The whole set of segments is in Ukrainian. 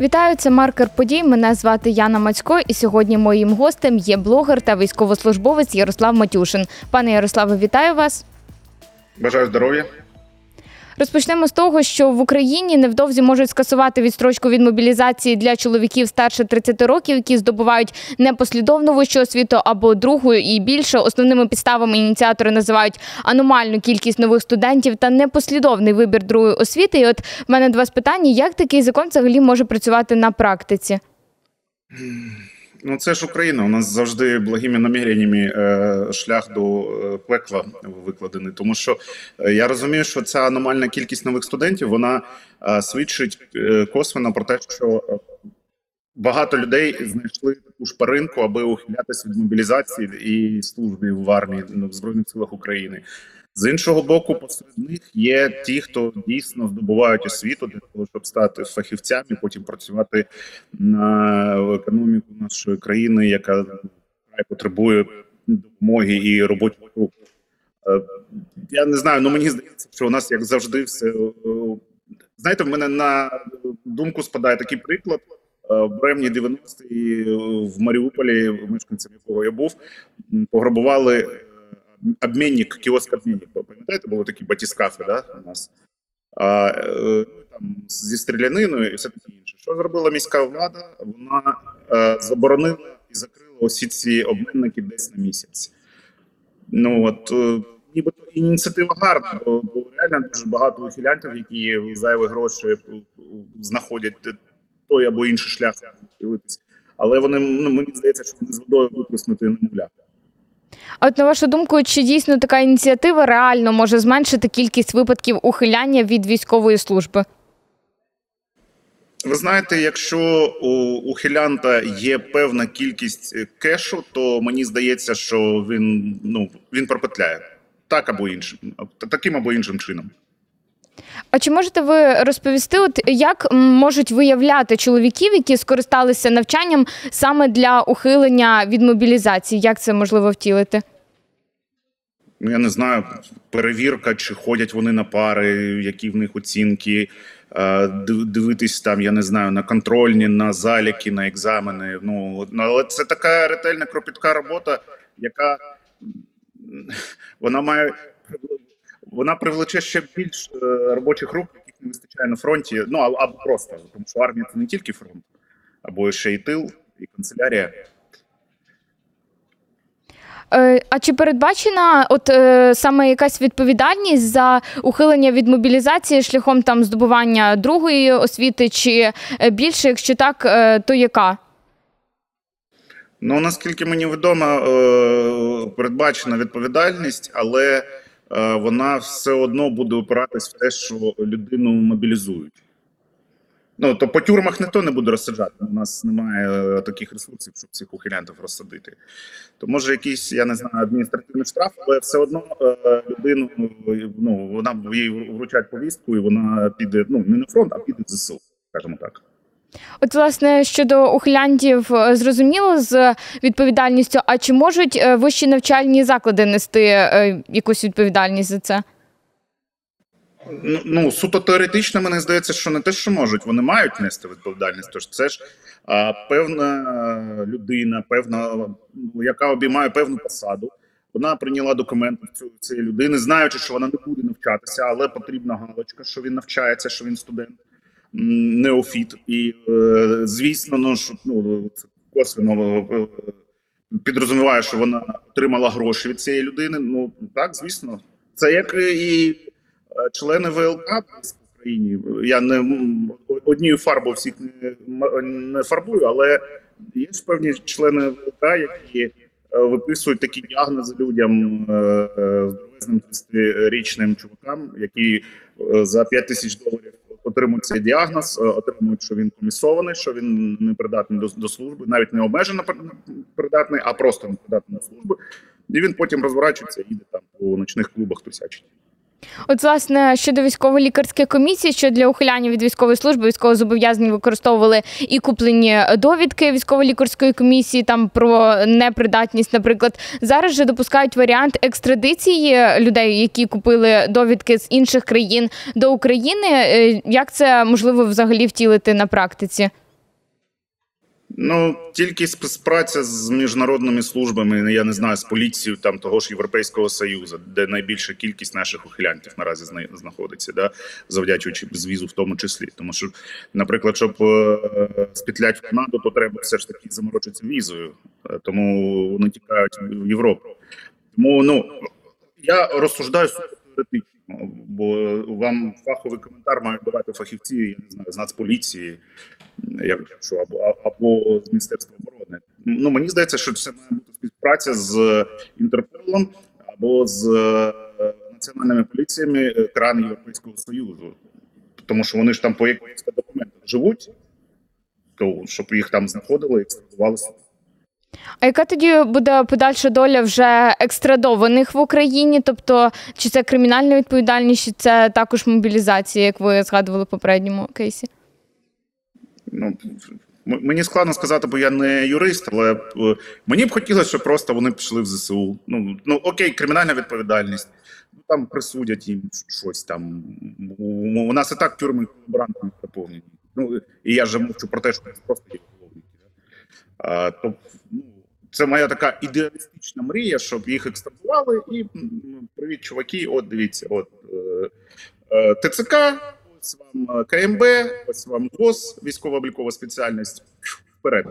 Вітаю, це маркер подій. Мене звати Яна Мацько, і сьогодні моїм гостем є блогер та військовослужбовець Ярослав Матюшин. Пане Ярославе, вітаю вас. Бажаю здоров'я. Розпочнемо з того, що в Україні невдовзі можуть скасувати відстрочку від мобілізації для чоловіків старше 30 років, які здобувають непослідовну вищу освіту або другу і більше. Основними підставами ініціатори називають аномальну кількість нових студентів та непослідовний вибір другої освіти. І от в мене до вас питання: як такий закон взагалі може працювати на практиці? Ну, це ж Україна. У нас завжди благими наміреннями е, шлях до е, пекла викладений. Тому що е, я розумію, що ця аномальна кількість нових студентів вона е, свідчить косвенно про те, що багато людей знайшли таку шпаринку, аби ухилятися від мобілізації і служби в армії ну, в збройних силах України. З іншого боку, посеред них є ті, хто дійсно здобувають освіту для того, щоб стати фахівцями, потім працювати на економіку нашої країни, яка потребує допомоги і робочих рук. Е, Я не знаю, ну мені здається, що у нас як завжди все е, знаєте, в мене на думку спадає такий приклад. Е, В Бремні 90-ті в Маріуполі, мешканцем якого я був, пограбували обмінник, кіоск обмінник. Пам'ятаєте, були такі батіскафи, да, у нас? А, е, там, зі стріляниною і все таке інше. Що зробила міська влада? Вона е, заборонила і закрила усі ці обмінники десь на місяць. Ну от е, нібито ініціатива гарна, бо, бо реально дуже багато ухилянтів, які зайві гроші е, знаходять той або інший шлях. Але вони ну, мені здається, що вони з водою виплеснути не мовляти. А от на вашу думку, чи дійсно така ініціатива реально може зменшити кількість випадків ухиляння від військової служби? Ви знаєте, якщо у ухилянта є певна кількість е, кешу, то мені здається, що він ну він пропетляє так або іншим, таким або іншим чином. А чи можете ви розповісти, от як можуть виявляти чоловіків, які скористалися навчанням саме для ухилення від мобілізації? Як це можливо втілити? Ну я не знаю, перевірка, чи ходять вони на пари, які в них оцінки. е, Дивитись там, я не знаю, на контрольні, на заліки, на екзамени. Ну але це така ретельна кропітка робота, яка вона має вона привлече ще більш е, робочих рук, яких не вистачає на фронті. Ну або просто тому, що армія це не тільки фронт, або ще і тил, і канцелярія. Е, А чи передбачена от е, саме якась відповідальність за ухилення від мобілізації шляхом там здобування другої освіти, чи е, більше, якщо так, е, то яка? Ну наскільки мені відомо, е, передбачена відповідальність, але вона все одно буде опиратись в те, що людину мобілізують. Ну то по тюрмах ніхто не буде розсаджати. У нас немає е, таких ресурсів, щоб цих ухилянтів розсадити. То може якийсь, я не знаю, адміністративний штраф, але все одно е, людину ну вона їй вручать повістку, і вона піде ну не на фронт, а піде в ЗСУ, скажімо так. От, власне, щодо ухилянтів, е, зрозуміло з відповідальністю. А чи можуть е, вищі навчальні заклади нести е, якусь відповідальність за це? Ну, ну суто теоретично, мені здається, що не те, що можуть, вони мають нести відповідальність. Тож це ж а, певна людина, певна, ну, яка обіймає певну посаду. Вона прийняла документи цієї людини, знаючи, що вона не буде навчатися, але потрібна галочка, що він навчається, що він студент, неофіт. І е, звісно, ну що ну це косвенно е, підрозуміває, що вона отримала гроші від цієї людини. Ну так, звісно, це як і е, члени ВЛК в Україні. Я не однією фарбою всіх не, не фарбую, але є ж певні члени ВЛК, які е, виписують такі діагнози людям е, е, здоровезним 30-річним чувакам, які е, за 5 тисяч доларів отримують цей діагноз, е, отримують, що він комісований, що він не придатний до, до служби, навіть не обмежено при- придатний, а просто не придатний до служби. І він потім розворачується і їде там по ночних клубах тусячить. От, власне, щодо військово-лікарської комісії, що для ухиляння від військової служби військовозобов'язані використовували і куплені довідки військово-лікарської комісії там про непридатність, наприклад, зараз же допускають варіант екстрадиції людей, які купили довідки з інших країн до України. Е, Як це можливо взагалі втілити на практиці? Ну, тільки співпраця з міжнародними службами, я не знаю, з поліцією там того ж Європейського Союзу, де найбільша кількість наших ухилянтів наразі знаходиться, да, завдячуючи безвізу в тому числі. Тому що, наприклад, щоб е, спітлять в Канаду, то треба все ж таки заморочитися візою, Е, тому вони тікають в Європу. Тому ну я розсуждаю теоретично, бо вам фаховий коментар мають давати фахівці, я не знаю, з нацполіції, якщо або або з Міністерства оборони. Ну мені здається, що це має бути співпраця з Інтерполом або з е, національними поліціями е, країн Європейського Союзу, тому що вони ж там по якихось документах живуть, то щоб їх там знаходили і екстрадували. А яка тоді буде подальша доля вже екстрадованих в Україні? Тобто, чи це кримінальна відповідальність, чи це також мобілізація, як ви згадували в попередньому кейсі? Ну, мені складно сказати, бо я не юрист, але е, мені б хотілося, щоб просто вони пішли в ЗСУ. Ну, ну окей, кримінальна відповідальність. Ну там присудять їм щось там. У, нас і так тюрми колаборантами переповнені. Ну і я вже мовчу про те, що просто є. А, то, ну, це моя така ідеалістична мрія, щоб їх екстрадували, і привіт, чуваки. От дивіться, от е, е, ТЦК, ось вам е, КМБ, ось вам ГОС, військово-облікова спеціальність. Вперед.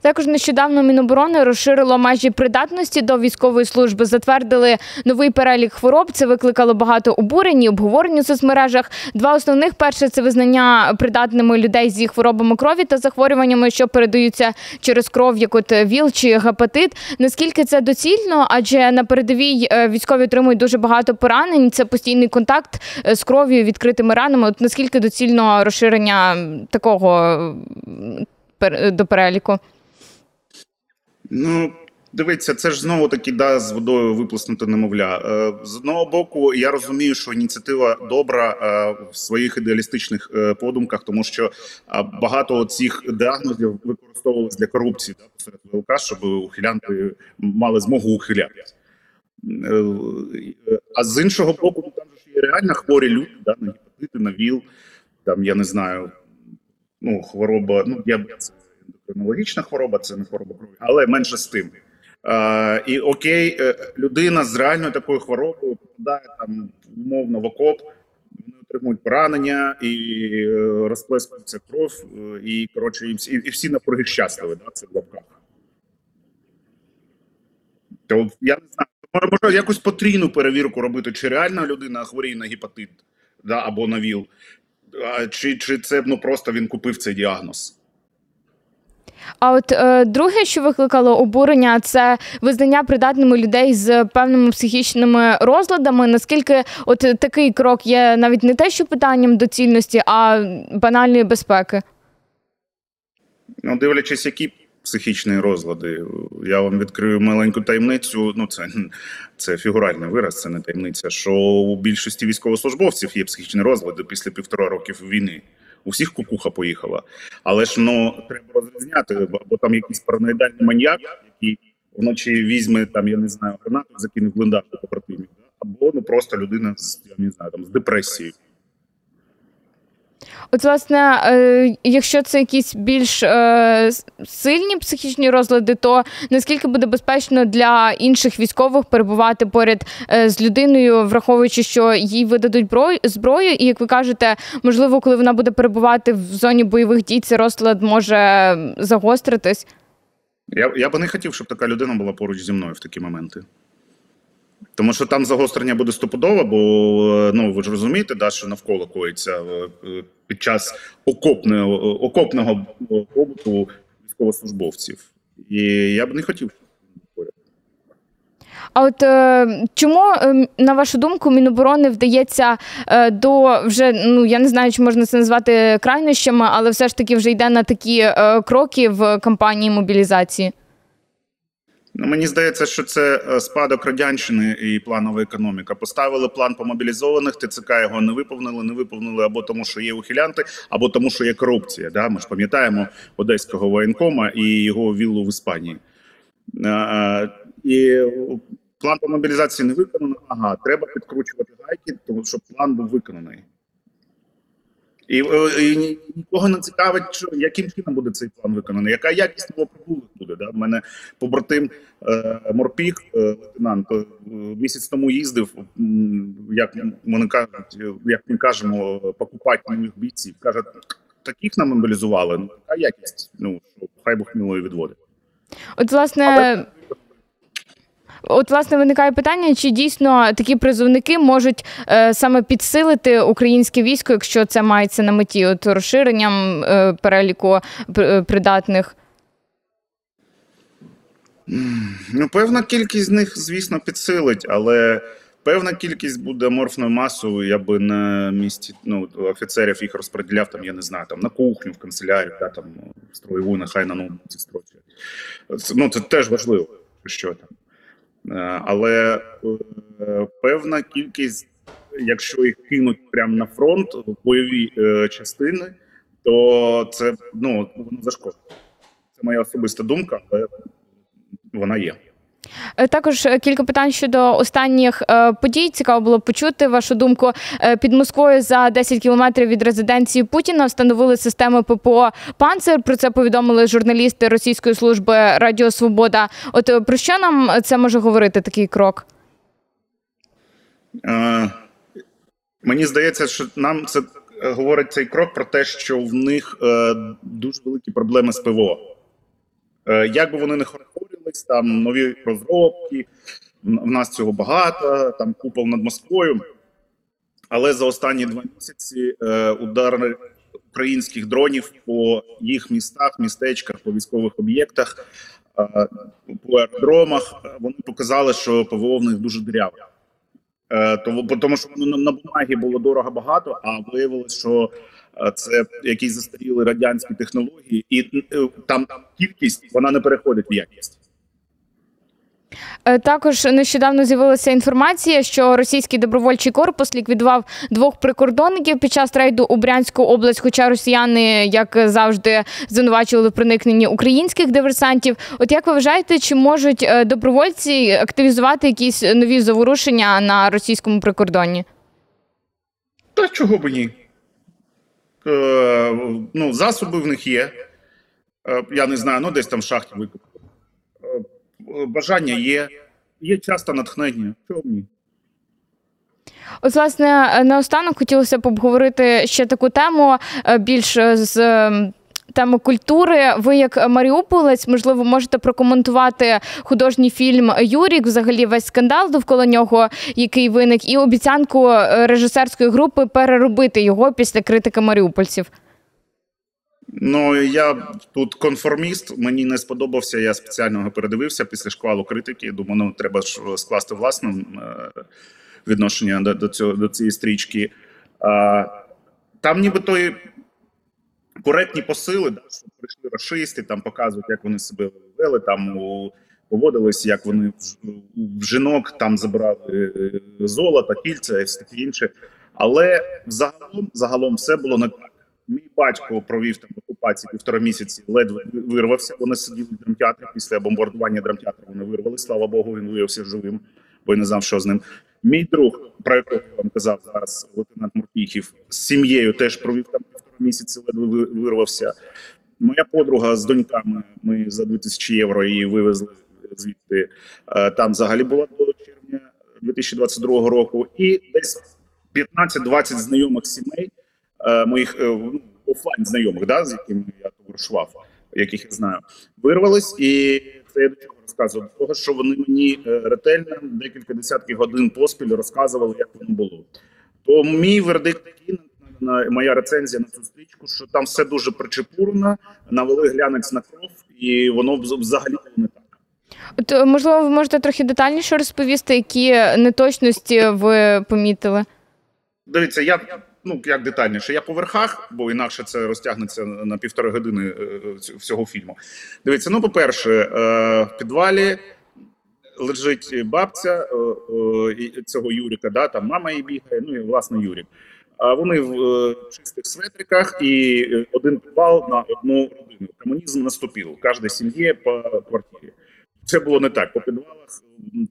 Також нещодавно Міноборони розширило межі придатності до військової служби. Затвердили новий перелік хвороб. Це викликало багато обурень і обговорень у соцмережах. Два основних: перше це визнання придатними людей зі хворобами крові та захворюваннями, що передаються через кров, як от ВІЛ чи гепатит. Наскільки це доцільно? Адже на передовій е, військові отримують дуже багато поранень. Це постійний контакт е, з кров'ю, відкритими ранами. От наскільки доцільно розширення такого до переліку? Ну, дивіться, це ж знову таки да, з водою виплеснути немовля. Е, З одного боку, я розумію, що ініціатива добра е, в своїх ідеалістичних е, подумках, тому що багато цих діагнозів використовувалися для корупції да, посеред ВЛК, щоб ухилянти мали змогу ухилятися. А з іншого боку, ну, там ж є реально хворі люди, да, на гепатити, на ВІЛ, там я не знаю, ну, хвороба, ну, діабет це ендокринологічна хвороба, це не хвороба крові, але менше з тим. Е, і окей, е, людина з реальною такою хворобою попадає там умовно в окоп, вони отримують поранення і е, розплескується кров, е, і коротше, і всі, і всі навкруги щасливі, да, це в лапках. То я не знаю, може, якусь потрійну перевірку робити, чи реально людина хворіє на гепатит да, або на ВІЛ, а, чи, чи це ну, просто він купив цей діагноз. А от е, друге, що викликало обурення, це визнання придатними людей з певними психічними розладами. Наскільки от такий крок є навіть не те, що питанням доцільності, а банальної безпеки. Ну, дивлячись, які психічні розлади, я вам відкрию маленьку таємницю. Ну, це, це фігуральний вираз, це не таємниця. Що у більшості військовослужбовців є психічні розлади після півтора років війни. У всіх кукуха поїхала. Але ж ну треба розрізняти, бо там якийсь параноїдальний маньяк, який вночі візьме там, я не знаю, гранату, закине в бліндаж до побратимів, або ну просто людина з я не знаю, там з депресією. От, власне, е, якщо це якісь більш е, сильні психічні розлади, то наскільки буде безпечно для інших військових перебувати поряд е, з людиною, враховуючи, що їй видадуть зброю, і як ви кажете, можливо, коли вона буде перебувати в зоні бойових дій, цей розлад може загостритись. Я, я би не хотів, щоб така людина була поруч зі мною в такі моменти. Тому що там загострення буде стопудово, бо е, ну ви ж розумієте, да, що навколо коїться е, е, під час окопного, окопного побуту військовослужбовців. І я б не хотів. А от е, чому, на вашу думку, Міноборони вдається е, до вже ну я не знаю, чи можна це назвати крайнощами, але все ж таки вже йде на такі е, кроки в кампанії мобілізації? Ну, мені здається, що це е, спадок радянщини і планова економіка. Поставили план по мобілізованих, ТЦК його не виповнили, не виповнили або тому, що є ухилянти, або тому, що є корупція. Да? Ми ж пам'ятаємо одеського воєнкома і його віллу в Іспанії. Е, І план по мобілізації не виконано. Ага, треба підкручувати гайки, тому щоб план був виконаний. І, і нікого не цікавить, що, яким чином буде цей план виконаний, яка якість новоприбулих буде. Да? У мене побратим е, Морпіг, е, лейтенант, е, місяць тому їздив, як вони кажуть, як ми кажемо, покупати нових бійців. Каже, таких нам мобілізували. Ну, така якість, ну, що хай Бог милої відводить. От, власне. От, власне, виникає питання, чи дійсно такі призовники можуть е, саме підсилити українське військо, якщо це мається на меті от розширенням е, переліку е, придатних. Ну, певна кількість з них, звісно, підсилить, але певна кількість буде морфною масою. Я би на місці ну, офіцерів їх розподіляв, там, я не знаю, там на кухню, в канцелярію, да, там строєву, нехай на ноутбуці строчать. Це, ну, це теж важливо, що там. Е, Але е, певна кількість, якщо їх кинуть прямо на фронт, в бойові е, частини, то це ну, воно зашкодить. Це моя особиста думка, але вона є. Е, Також е, кілька питань щодо останніх е, подій. Цікаво було почути вашу думку. Під Москвою за 10 кілометрів від резиденції Путіна встановили системи ППО «Панцер». Про це повідомили журналісти російської служби Радіо Свобода. От про що нам це може говорити такий крок? Е, мені здається, що нам це говорить цей крок про те, що в них е, дуже великі проблеми з ПВО. Е, як би вони не хорохорились, там нові розробки, в нас цього багато, там купол над Москвою. Але за останні два місяці е, удари українських дронів по їх містах, містечках, по військових об'єктах, е, по аеродромах, е, вони показали, що ПВО в них дуже диряве. Е, тому, що воно на, бумагі було дорого багато, а виявилось, що е, це якісь застаріли радянські технології, і е, там кількість вона не переходить в якість. Е, Також нещодавно з'явилася інформація, що російський добровольчий корпус ліквідував двох прикордонників під час рейду у Брянську область. Хоча росіяни, як завжди, звинувачували в проникненні українських диверсантів. От як ви вважаєте, чи можуть е, добровольці активізувати якісь нові заворушення на російському прикордонні? Та чого б ні? Е, ну, засоби в них є. Е, я не знаю, ну десь там в шахті викопали. Е, бажання є, є часто натхнення. Б ні? От, власне, е, наостанок хотілося б обговорити ще таку тему е, більш е, з ем, теми культури. Ви, як маріуполець, можливо, можете прокоментувати художній фільм Юрік, взагалі весь скандал довкола нього, який виник, і обіцянку е, режисерської групи переробити його після критики маріупольців. Ну, я тут конформіст, мені не сподобався. Я спеціально його передивився після шквалу критики. Думаю, ну треба ж скласти власне е, відношення до, до, цього, до цієї стрічки. А, там нібито і коректні посили, да, що прийшли расисти, там показують, як вони себе вели, там у, поводились, як вони в, в жінок там забрали е, золото, кільця і все таке інше. Але загалом, загалом все було не так. Мій батько провів там окупації півтора місяці, ледве вирвався. Вони сиділи в драмтеатрі після бомбардування драмтеатру. Вони вирвали. Слава Богу, він виявився живим, бо я не знав, що з ним. Мій друг, про якого я вам казав зараз, лейтенант Мурпіхів, з сім'єю теж провів там півтора місяці, ледве вирвався. Моя подруга з доньками. Ми за 2000 євро її вивезли звідти. Е, Там взагалі була до червня 2022 року, і десь 15-20 знайомих сімей моїх е, ну, офлайн знайомих, да, з якими я товаришував, яких я знаю, вирвались, і це я до чого розказував? До того, що вони мені е, ретельно декілька десятків годин поспіль розказували, як воно було. То мій вердикт такий моя рецензія на цю стрічку, що там все дуже причепурено, навели глянець на кров, і воно вз- взагалі не так. От, е, можливо, ви можете трохи детальніше розповісти, які неточності ви помітили? Дивіться, я ну як детальніше, я по верхах, бо інакше це розтягнеться на півтори години е, всього фільму. Дивіться, ну по-перше, е, в підвалі лежить бабця е, цього Юріка, да, там мама її бігає, ну і власне Юрік. А вони в чистих светриках і один підвал на одну родину. Комунізм наступив. Кожній сім'ї по квартирі. Це було не так. По підвалах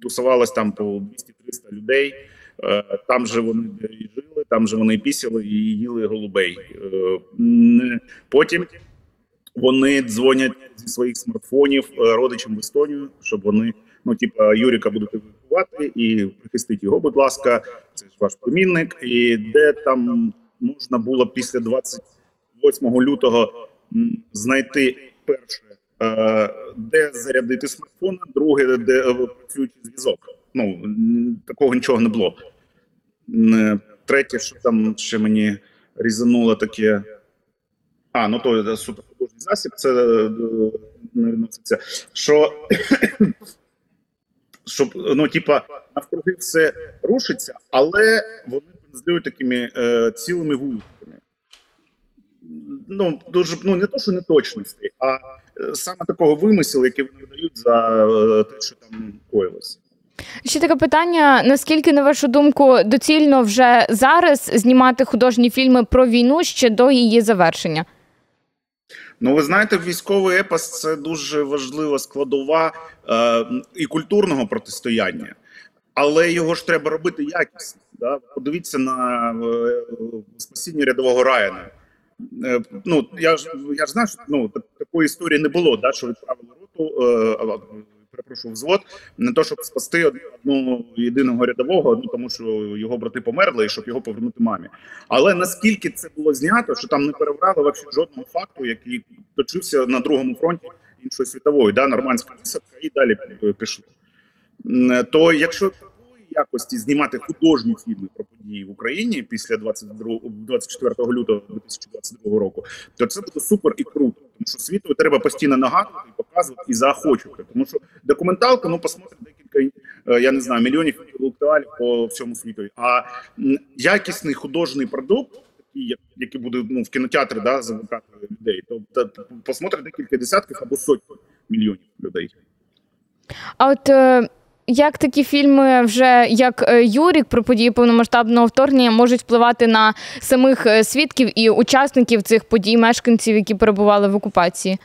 тусувалось там по 200-300 людей. Там же вони там же вони пісяли і їли голубей. Е, Потім вони дзвонять зі своїх смартфонів е, родичам в Естонію, щоб вони, ну, типа, Юріка будете евакуювати і прихистіть його, будь ласка, це ж ваш племінник. І де там можна було після 28 лютого знайти перше, е, де зарядити смартфон, друге, де працюючий зв'язок. Ну, такого нічого не було. Третє, що там ще мені різануло таке. А, ну то суперхудожній засіб, це е, не відноситься. Що, щоб, ну, типа, навкруги все рушиться, але вони пензлюють такими е, цілими вулицями. Ну, дуже, ну, не то, що неточності, а е, саме такого вимислу, який вони видають за е, те, що там коїлося. Ще таке питання: наскільки, на вашу думку, доцільно вже зараз знімати художні фільми про війну ще до її завершення? Ну, ви знаєте, військовий епос це дуже важлива складова е, і культурного протистояння, але його ж треба робити якісно. Да? Подивіться на е, спасіння рядового Райана. Е, ну, я ж я ж знаю, що ну, такої історії не було, да, що відправили роту, е, перепрошую, взвод, не то, щоб спасти одну єдиного рядового, ну тому що його брати померли, і щоб його повернути мамі. Але наскільки це було знято, що там не перебрали вообще жодного факту, який точився на другому фронті іншої світової, да, нормандська висадка, і далі е, пішло. М, То якщо якості знімати художні фільми про події в Україні після 22, 24 лютого 2022 року, то це буде супер і круто. Тому що світу треба постійно нагадувати, показувати і заохочувати. Тому що документалка, ну посмотрить декілька, е, я не знаю, мільйонів інтелектуалів по всьому світу. А якісний художній продукт, такий, як- який буде ну, в кінотеатрі да, завикати людей, то, посмотрить декілька десятків або сотень мільйонів людей. А от е, як такі фільми, вже як е, Юрік про події повномасштабного вторгнення, можуть впливати на самих е, свідків і учасників цих подій, мешканців, які перебували в окупації?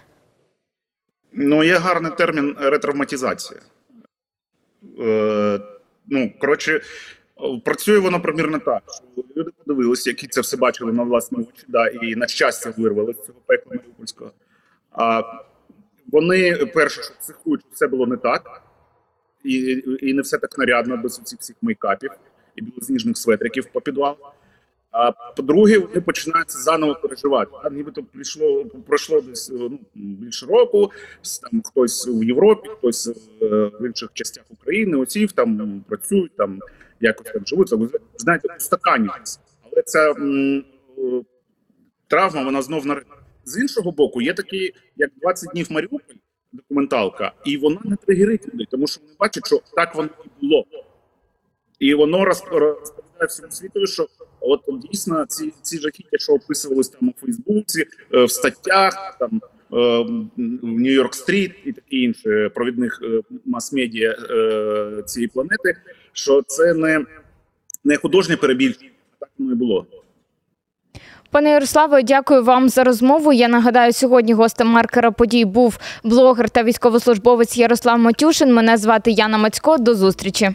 Ну, є гарний термін ретравматизація. Е, ну, коротше, працює воно примірно так, що люди подивилися, які це все бачили на власні очі, да, і на щастя вирвали з цього пекла Маріупольського. А вони, перше, що психують, що все було не так, і, і не все так нарядно, без цих всіх мейкапів і білосніжних светриків по підвалу. А по-друге, вони починають заново переживати. А нібито прийшло пройшло десь ну, більше року. Там хтось в Європі, хтось е, в інших частях України, оців там працюють, там якось там живуть. Ви знаєте, устаканюється. Але ця м, е, травма, вона знов на з іншого боку, є такі, як 20 днів Маріуполь, документалка, і вона не тригерить людей, тому що вони бачать, що так воно і було. І воно розповідає всьому світові, що от дійсно ці, ці жахіття, що описувалися там у Фейсбуці, е, в статтях, там е, в Нью-Йорк Стріт і інші провідних е, мас-медіа е, цієї планети, що це не, не художнє перебільшення, так воно і було. Пане Ярославе, дякую вам за розмову. Я нагадаю, сьогодні гостем маркера подій був блогер та військовослужбовець Ярослав Матюшин. Мене звати Яна Мацько. До зустрічі.